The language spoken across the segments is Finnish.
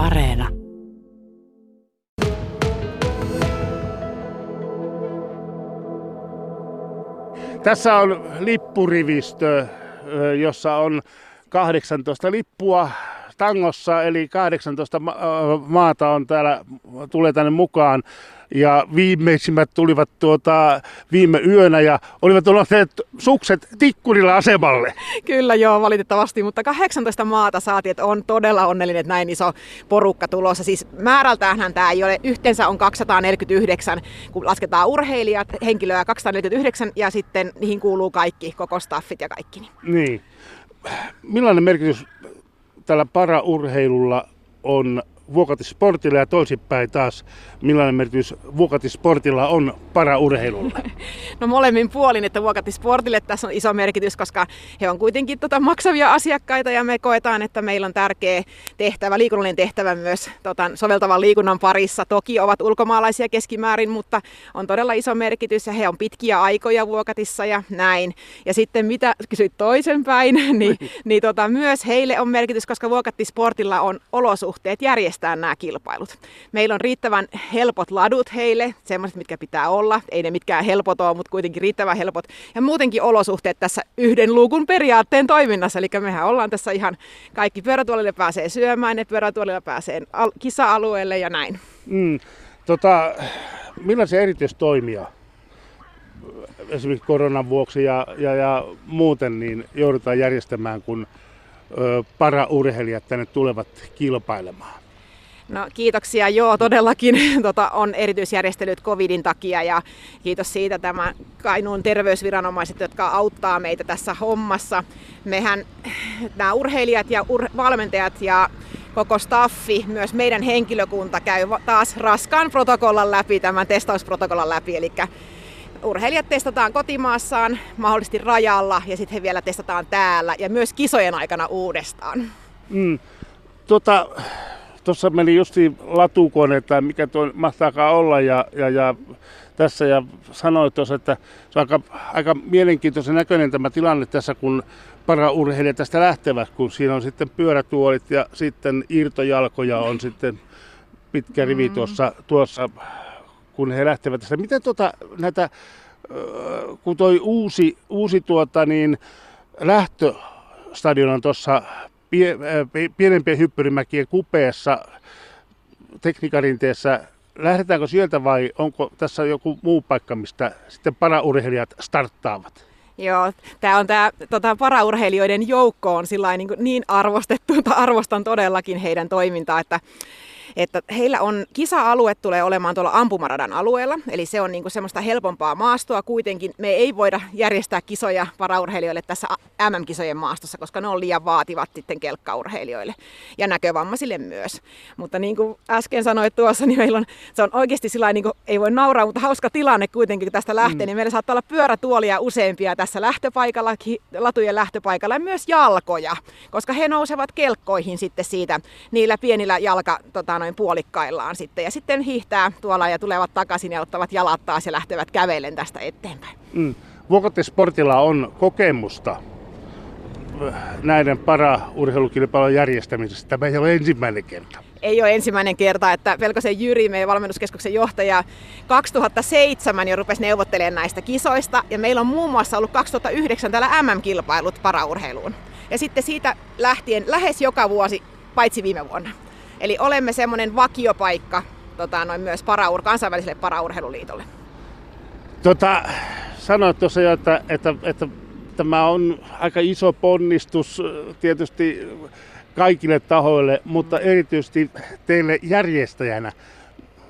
Areena. Tässä on lippurivistö, jossa on 18 lippua tangossa, eli 18 maata on täällä, tulee tänne mukaan. Ja viimeisimmät tulivat tuota, viime yönä ja olivat unohtaneet sukset tikkurilla asemalle. Kyllä joo, valitettavasti, mutta 18 maata saatiin, että on todella onnellinen, että näin iso porukka tulossa. Siis määrältään tämä ei ole, yhteensä on 249, kun lasketaan urheilijat, henkilöä 249 ja sitten niihin kuuluu kaikki, koko staffit ja kaikki. Niin. Millainen merkitys tällä paraurheilulla on Vuokatisportilla ja toisinpäin taas, millainen merkitys Vuokatisportilla on paraurheilulla? No molemmin puolin, että Vuokatisportille tässä on iso merkitys, koska he on kuitenkin tota maksavia asiakkaita ja me koetaan, että meillä on tärkeä tehtävä, liikunnallinen tehtävä myös tota, soveltavan liikunnan parissa. Toki ovat ulkomaalaisia keskimäärin, mutta on todella iso merkitys ja he on pitkiä aikoja Vuokatissa ja näin. Ja sitten mitä kysyit toisenpäin, niin, niin tota, myös heille on merkitys, koska Vuokatisportilla on olosuhteet järjestää järjestää nämä kilpailut. Meillä on riittävän helpot ladut heille, semmoiset, mitkä pitää olla. Ei ne mitkään helpot ole, mutta kuitenkin riittävän helpot. Ja muutenkin olosuhteet tässä yhden luukun periaatteen toiminnassa. Eli mehän ollaan tässä ihan kaikki pyörätuolille pääsee syömään, ne pyörätuolilla pääsee kisa-alueelle ja näin. Mm, tota, millaisia erityistoimia esimerkiksi koronan vuoksi ja, ja, ja muuten niin joudutaan järjestämään, kun paraurheilijat tänne tulevat kilpailemaan? No kiitoksia, joo todellakin tota, on erityisjärjestelyt covidin takia ja kiitos siitä tämä Kainuun terveysviranomaiset, jotka auttaa meitä tässä hommassa. Mehän nämä urheilijat ja ur- valmentajat ja koko staffi, myös meidän henkilökunta käy taas raskaan protokollan läpi, tämän testausprotokollan läpi, eli urheilijat testataan kotimaassaan, mahdollisesti rajalla ja sitten he vielä testataan täällä ja myös kisojen aikana uudestaan. Mm. Tota, tuossa meni justi latukone tai mikä tuo mahtaakaan olla ja, ja, ja tässä ja sanoit tuossa, että se on aika, aika mielenkiintoisen näköinen tämä tilanne tässä, kun paraurheilijat tästä lähtevät, kun siinä on sitten pyörätuolit ja sitten irtojalkoja on sitten pitkä rivi mm. tuossa, tuossa kun he lähtevät tästä. Miten tuota, näitä, kun toi uusi, uusi tuota, niin lähtöstadion on tuossa pie, pienempien hyppyrimäkien kupeessa teknikarinteessä, lähdetäänkö sieltä vai onko tässä joku muu paikka, mistä sitten paraurheilijat starttaavat? Joo, tämä on tämä tota, paraurheilijoiden joukko on niin, niin arvostettu, arvostan todellakin heidän toimintaa, että että heillä on kisa-alue tulee olemaan tuolla ampumaradan alueella, eli se on niinku semmoista helpompaa maastoa kuitenkin. Me ei voida järjestää kisoja paraurheilijoille tässä MM-kisojen maastossa, koska ne on liian vaativat sitten kelkkaurheilijoille ja näkövammaisille myös. Mutta niin kuin äsken sanoit tuossa, niin meillä on, se on oikeasti sillä niin kuin, ei voi nauraa, mutta hauska tilanne kuitenkin, kun tästä lähtee, mm. niin meillä saattaa olla pyörätuolia useampia tässä lähtöpaikalla, latujen lähtöpaikalla ja myös jalkoja, koska he nousevat kelkkoihin sitten siitä niillä pienillä jalka, tota, noin puolikkaillaan sitten. Ja sitten hiihtää tuolla ja tulevat takaisin ja ottavat jalat taas ja lähtevät kävellen tästä eteenpäin. Mm. Vuokattisportilla on kokemusta näiden para-urheilukilpailun järjestämisestä. Tämä ei ole ensimmäinen kerta. Ei ole ensimmäinen kerta, että Pelkosen Jyri, meidän valmennuskeskuksen johtaja, 2007 jo rupesi neuvottelemaan näistä kisoista. Ja meillä on muun muassa ollut 2009 täällä MM-kilpailut paraurheiluun. Ja sitten siitä lähtien lähes joka vuosi, paitsi viime vuonna. Eli olemme semmoinen vakiopaikka tota, noin myös paraur, kansainväliselle paraurheiluliitolle. Tota, sanoit tuossa jo, että, että, että tämä on aika iso ponnistus tietysti kaikille tahoille, mutta erityisesti teille järjestäjänä.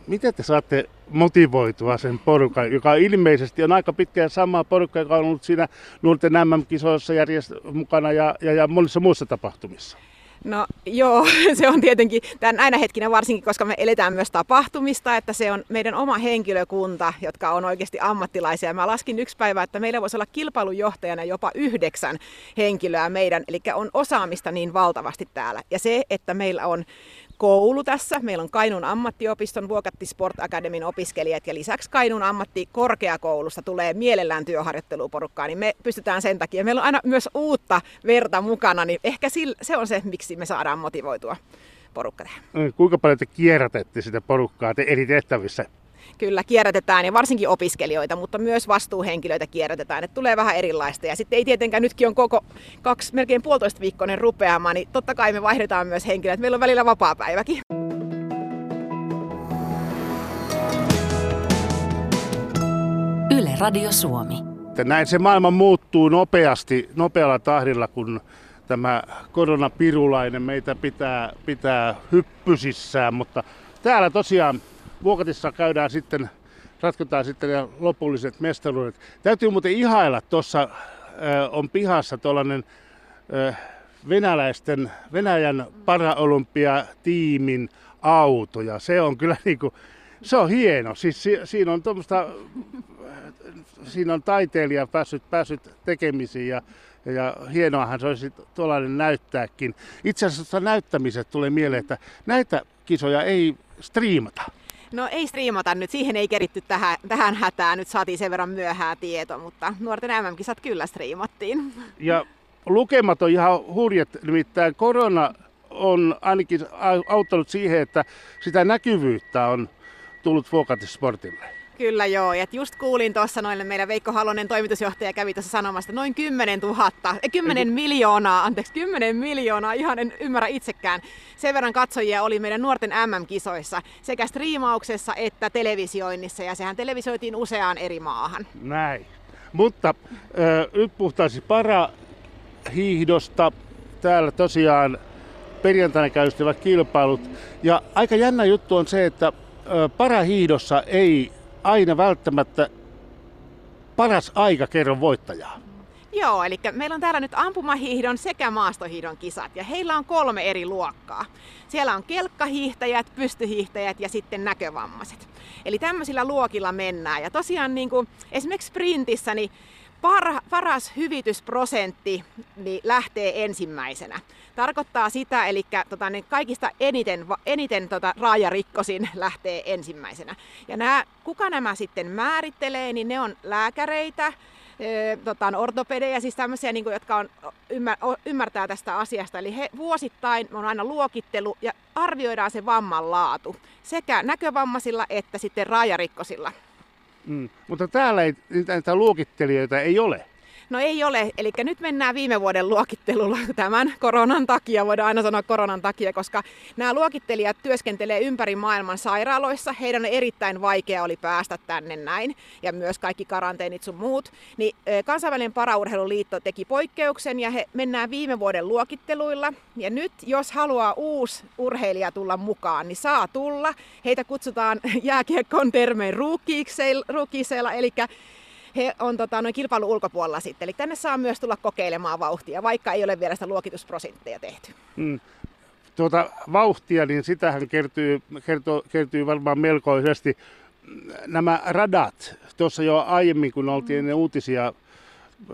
Miten te saatte motivoitua sen porukan, joka ilmeisesti on aika pitkään sama porukka, joka on ollut siinä nuorten MM-kisoissa järjest- mukana ja, ja, ja monissa muissa tapahtumissa? No joo, se on tietenkin tämän näinä hetkinä varsinkin, koska me eletään myös tapahtumista, että se on meidän oma henkilökunta, jotka on oikeasti ammattilaisia. Mä laskin yksi päivä, että meillä voisi olla kilpailujohtajana jopa yhdeksän henkilöä meidän, eli on osaamista niin valtavasti täällä. Ja se, että meillä on koulu tässä. Meillä on Kainuun ammattiopiston Vuokatti Sport Academyn opiskelijat ja lisäksi Kainuun ammattikorkeakoulusta tulee mielellään työharjoitteluporukkaa, niin me pystytään sen takia. Meillä on aina myös uutta verta mukana, niin ehkä se on se, miksi me saadaan motivoitua porukka. Niin, kuinka paljon te kierrätette sitä porukkaa te eri tehtävissä? Kyllä kierrätetään ja varsinkin opiskelijoita, mutta myös vastuuhenkilöitä kierrätetään. Että tulee vähän erilaista. Ja sitten ei tietenkään, nytkin on koko kaksi, melkein puolitoista viikkoinen rupeama, niin totta kai me vaihdetaan myös henkilöitä. Meillä on välillä vapaa päiväkin. Yle Radio Suomi. Näin se maailma muuttuu nopeasti, nopealla tahdilla, kun tämä koronapirulainen meitä pitää, pitää hyppysissään, mutta täällä tosiaan Vuokatissa käydään sitten, ratkotaan sitten lopulliset mestaruudet. Täytyy muuten ihailla, tuossa on pihassa tuollainen venäläisten, Venäjän paraolympiatiimin auto ja se on kyllä niinku, se on hieno. Siis si, siinä on tuommoista, siinä on taiteilija päässyt, päässyt tekemisiin ja, ja hienoahan se olisi tuollainen näyttääkin. Itse asiassa näyttämiset tulee mieleen, että näitä kisoja ei striimata. No ei striimata nyt, siihen ei keritty tähän, tähän hätään, nyt saatiin sen verran myöhää tieto, mutta nuorten MM-kisat kyllä striimattiin. Ja lukemat on ihan hurjat, nimittäin korona on ainakin auttanut siihen, että sitä näkyvyyttä on tullut Sportille. Kyllä joo, ja just kuulin tuossa noille meidän Veikko Halonen toimitusjohtaja kävi tuossa sanomasta noin 10 000, 10 miljoonaa, anteeksi 10 miljoonaa, ihan en ymmärrä itsekään. Sen verran katsojia oli meidän nuorten MM-kisoissa sekä striimauksessa että televisioinnissa ja sehän televisoitiin useaan eri maahan. Näin. Mutta äh, nyt puhtaisi parahiihdosta. Täällä tosiaan perjantaina käystyvät kilpailut. Ja aika jännä juttu on se, että parahiihdossa ei aina välttämättä paras aika kerro voittajaa. Joo, eli meillä on täällä nyt ampumahiihdon sekä maastohiihdon kisat ja heillä on kolme eri luokkaa. Siellä on kelkkahiihtäjät, pystyhiihtäjät ja sitten näkövammaiset. Eli tämmöisillä luokilla mennään. Ja tosiaan niin kuin esimerkiksi sprintissä niin par, paras hyvitysprosentti niin lähtee ensimmäisenä. Tarkoittaa sitä, eli tota, ne kaikista eniten, eniten tota, raajarikkosin lähtee ensimmäisenä. Ja nämä, kuka nämä sitten määrittelee, niin ne on lääkäreitä, tota, ortopedejä, siis tämmöisiä, niin kuin, jotka on, ymmär, ymmärtää tästä asiasta. Eli he vuosittain on aina luokittelu ja arvioidaan se vamman laatu sekä näkövammaisilla että sitten raajarikkosilla. Mm. Mutta täällä ei, näitä luokittelijoita ei ole. No ei ole, eli nyt mennään viime vuoden luokittelulla tämän koronan takia, voidaan aina sanoa koronan takia, koska nämä luokittelijat työskentelee ympäri maailman sairaaloissa, heidän on erittäin vaikea oli päästä tänne näin, ja myös kaikki karanteenit sun muut, niin kansainvälinen paraurheiluliitto teki poikkeuksen, ja he mennään viime vuoden luokitteluilla, ja nyt jos haluaa uusi urheilija tulla mukaan, niin saa tulla. Heitä kutsutaan jääkiekkoon termeen ruukiiseilla, eli he on tota, noin kilpailun ulkopuolella sitten. Eli tänne saa myös tulla kokeilemaan vauhtia, vaikka ei ole vielä sitä luokitusprosentteja tehty. Mm. Tuota vauhtia, niin sitähän kertyy, kertoo, kertyy varmaan melkoisesti. Nämä radat, tuossa jo aiemmin kun oltiin mm. uutisia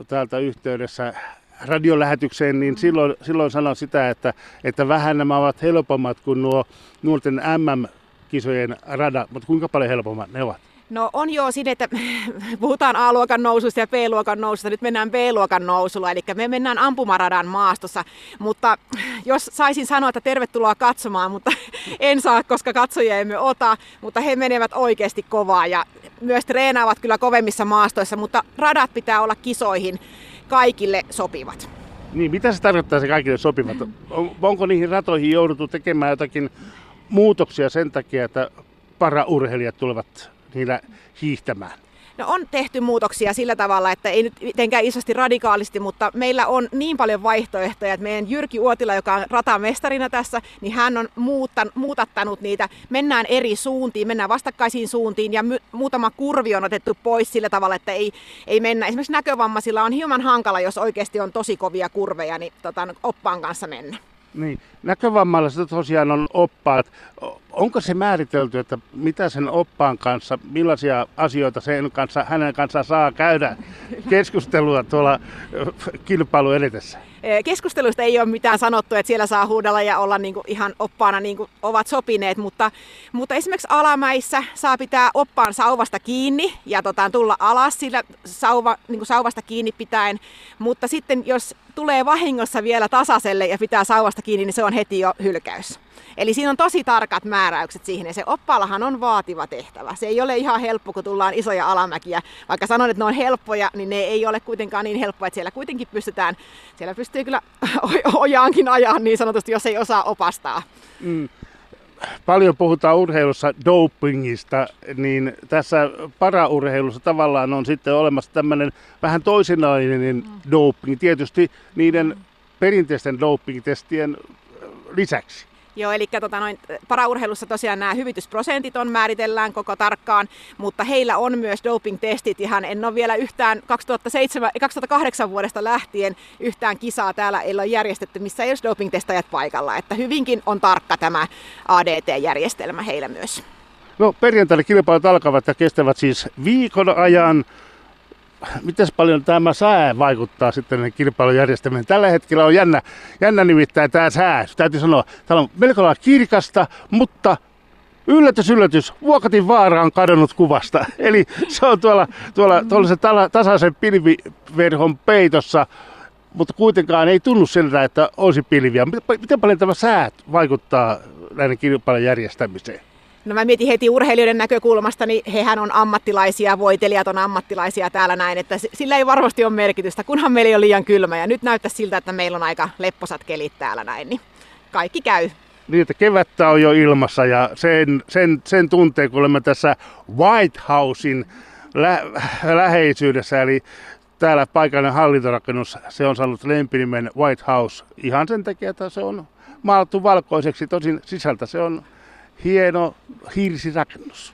täältä yhteydessä radiolähetykseen, niin mm. silloin, silloin sanoin sitä, että, että vähän nämä ovat helpommat kuin nuo nuorten MM-kisojen radat, mutta kuinka paljon helpommat ne ovat? No on jo siinä, että puhutaan A-luokan noususta ja B-luokan noususta, nyt mennään B-luokan nousulla, eli me mennään ampumaradan maastossa, mutta jos saisin sanoa, että tervetuloa katsomaan, mutta en saa, koska katsojia emme ota, mutta he menevät oikeasti kovaa ja myös treenaavat kyllä kovemmissa maastoissa, mutta radat pitää olla kisoihin kaikille sopivat. Niin, mitä se tarkoittaa se kaikille sopivat? Onko niihin ratoihin jouduttu tekemään jotakin muutoksia sen takia, että paraurheilijat tulevat niillä hiihtämään? No on tehty muutoksia sillä tavalla, että ei nyt mitenkään isosti radikaalisti, mutta meillä on niin paljon vaihtoehtoja, että meidän Jyrki Uotila, joka on ratamestarina tässä, niin hän on muuttan, muutattanut niitä. Mennään eri suuntiin, mennään vastakkaisiin suuntiin ja my, muutama kurvi on otettu pois sillä tavalla, että ei, ei mennä. Esimerkiksi näkövammaisilla on hieman hankala, jos oikeasti on tosi kovia kurveja, niin tota, oppaan kanssa mennä. Niin, näkövammaiset tosiaan on oppaat. Onko se määritelty, että mitä sen oppaan kanssa, millaisia asioita sen kanssa, hänen kanssaan saa käydä keskustelua tuolla kilpailu edetessä? Keskusteluista ei ole mitään sanottu, että siellä saa huudella ja olla niin kuin ihan oppaana niin kuin ovat sopineet, mutta, mutta esimerkiksi alamäissä saa pitää oppaan sauvasta kiinni ja tota, tulla alas sillä sauva, niin kuin sauvasta kiinni pitäen, mutta sitten jos tulee vahingossa vielä tasaiselle ja pitää sauvasta kiinni, niin se on heti jo hylkäys. Eli siinä on tosi tarkat määräykset siihen ja se oppaallahan on vaativa tehtävä. Se ei ole ihan helppo, kun tullaan isoja alamäkiä. Vaikka sanon, että ne on helppoja, niin ne ei ole kuitenkaan niin helppoja, että siellä kuitenkin pystytään, siellä pystyy kyllä ojaankin ajaa niin sanotusti, jos ei osaa opastaa. Mm paljon puhutaan urheilussa dopingista, niin tässä paraurheilussa tavallaan on sitten olemassa tämmöinen vähän toisenlainen mm. doping, tietysti niiden perinteisten doping-testien lisäksi. Joo, eli tota noin, paraurheilussa tosiaan nämä hyvitysprosentit on määritellään koko tarkkaan, mutta heillä on myös doping-testit. Ihan en ole vielä yhtään 2007, 2008 vuodesta lähtien yhtään kisaa täällä ei ole järjestetty, missä ei olisi doping-testajat paikalla. Että hyvinkin on tarkka tämä ADT-järjestelmä heillä myös. No perjantaina kilpailut alkavat ja kestävät siis viikon ajan miten paljon tämä sää vaikuttaa sitten kilpailujärjestelmään? Tällä hetkellä on jännä, jännä nimittäin tämä sää. Täytyy sanoa, täällä on melko lailla kirkasta, mutta yllätys, yllätys, Vuokatin vaara on kadonnut kuvasta. Eli se on tuolla, tuolla, tuolla se tasaisen pilviverhon peitossa, mutta kuitenkaan ei tunnu siltä, että olisi pilviä. Miten paljon tämä sää vaikuttaa näiden kilpailun järjestämiseen? No mä mietin heti urheilijoiden näkökulmasta, niin hehän on ammattilaisia, voitelijat on ammattilaisia täällä näin, että sillä ei varmasti ole merkitystä, kunhan meillä ei ole liian kylmä. Ja nyt näyttää siltä, että meillä on aika lepposat kelit täällä näin, niin kaikki käy. Niin, että kevättä on jo ilmassa ja sen, sen, sen tuntee, kun olemme tässä White Housein lä- läheisyydessä, eli täällä paikallinen hallintorakennus, se on saanut lempinimen White House ihan sen takia, että se on maalattu valkoiseksi, tosin sisältä se on hieno hirsirakennus.